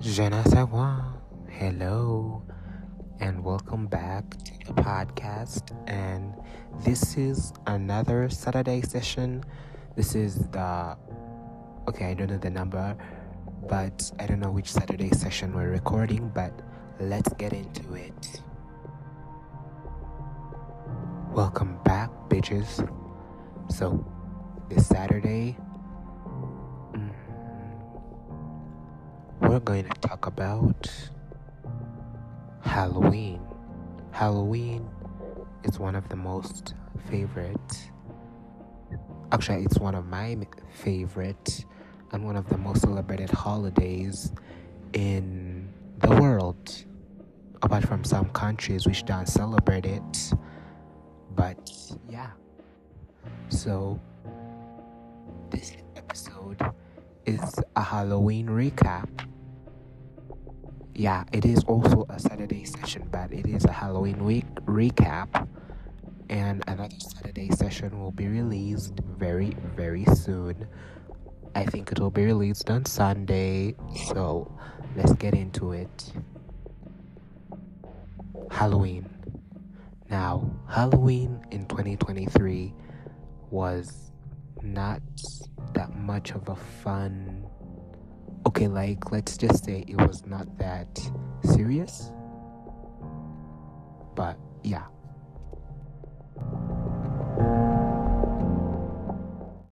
Je ne sais quoi. Hello, and welcome back to the podcast. And this is another Saturday session. This is the okay, I don't know the number, but I don't know which Saturday session we're recording, but let's get into it. Welcome back, bitches. So, this Saturday, we're going to talk about Halloween. Halloween is one of the most favorite, actually, it's one of my favorite and one of the most celebrated holidays in the world. Apart from some countries which don't celebrate it, but yeah. So, this episode is a Halloween recap. Yeah, it is also a Saturday session, but it is a Halloween week recap. And another Saturday session will be released very, very soon. I think it will be released on Sunday. So, let's get into it. Halloween. Now, Halloween in 2023 was not that much of a fun. Okay, like, let's just say it was not that serious. But yeah,